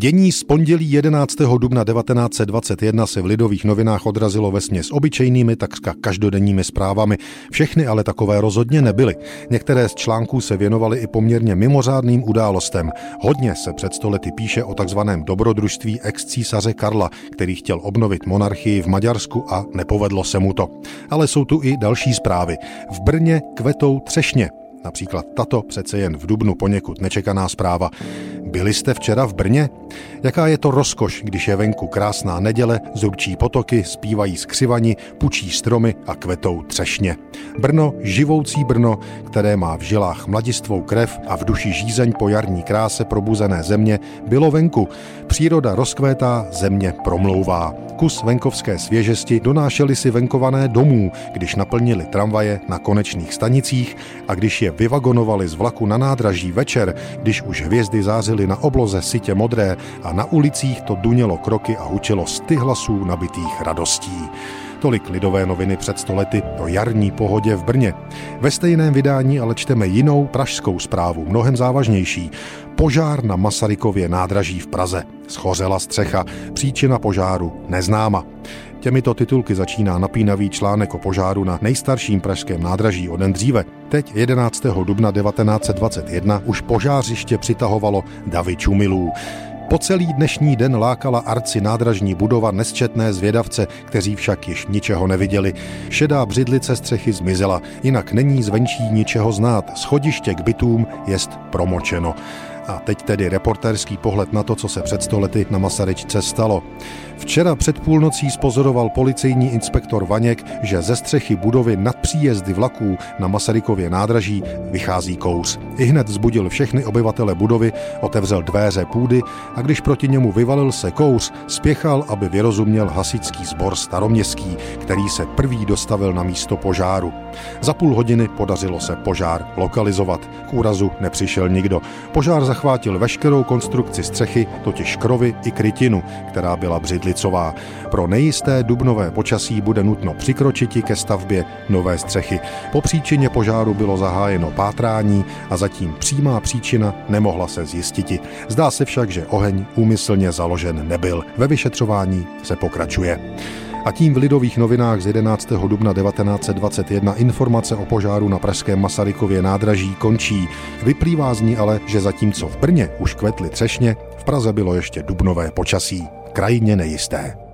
Dění z pondělí 11. dubna 1921 se v Lidových novinách odrazilo ve směs obyčejnými, takřka každodenními zprávami. Všechny ale takové rozhodně nebyly. Některé z článků se věnovaly i poměrně mimořádným událostem. Hodně se před stolety píše o takzvaném dobrodružství ex-císaře Karla, který chtěl obnovit monarchii v Maďarsku a nepovedlo se mu to. Ale jsou tu i další zprávy. V Brně kvetou třešně. Například tato přece jen v Dubnu poněkud nečekaná zpráva. Byli jste včera v Brně? Jaká je to rozkoš, když je venku krásná neděle, zurčí potoky, zpívají skřivani, pučí stromy a kvetou třešně. Brno, živoucí Brno, které má v žilách mladistvou krev a v duši žízeň po jarní kráse probuzené země, bylo venku. Příroda rozkvétá, země promlouvá. Kus venkovské svěžesti donášeli si venkované domů, když naplnili tramvaje na konečných stanicích a když je vyvagonovali z vlaku na nádraží večer, když už hvězdy zázily na obloze sitě modré a na ulicích to dunělo kroky a hučelo sty hlasů nabitých radostí. Tolik lidové noviny před stolety o jarní pohodě v Brně. Ve stejném vydání ale čteme jinou pražskou zprávu, mnohem závažnější. Požár na Masarykově nádraží v Praze. Schořela střecha, příčina požáru neznáma. Těmito titulky začíná napínavý článek o požáru na nejstarším pražském nádraží o den dříve. Teď 11. dubna 1921 už požářiště přitahovalo davy čumilů. Po celý dnešní den lákala arci nádražní budova nesčetné zvědavce, kteří však již ničeho neviděli. Šedá břidlice střechy zmizela, jinak není zvenčí ničeho znát. Schodiště k bytům jest promočeno. A teď tedy reportérský pohled na to, co se před stolety na Masaryčce stalo. Včera před půlnocí spozoroval policejní inspektor Vaněk, že ze střechy budovy nad příjezdy vlaků na Masarykově nádraží vychází kouř. I hned zbudil všechny obyvatele budovy, otevřel dveře půdy a když proti němu vyvalil se kouř, spěchal, aby vyrozuměl hasičský sbor staroměstský, který se prvý dostavil na místo požáru. Za půl hodiny podařilo se požár lokalizovat. K úrazu nepřišel nikdo. Požár zachvátil veškerou konstrukci střechy, totiž krovy i krytinu, která byla břidlicová. Pro nejisté dubnové počasí bude nutno přikročiti ke stavbě nové střechy. Po příčině požáru bylo zahájeno pátrání a zatím přímá příčina nemohla se zjistiti. Zdá se však, že oheň úmyslně založen nebyl. Ve vyšetřování se pokračuje. A tím v Lidových novinách z 11. dubna 1921 informace o požáru na pražském Masarykově nádraží končí. Vyplývá z ní ale, že zatímco v Brně už kvetly třešně, v Praze bylo ještě dubnové počasí. Krajině nejisté.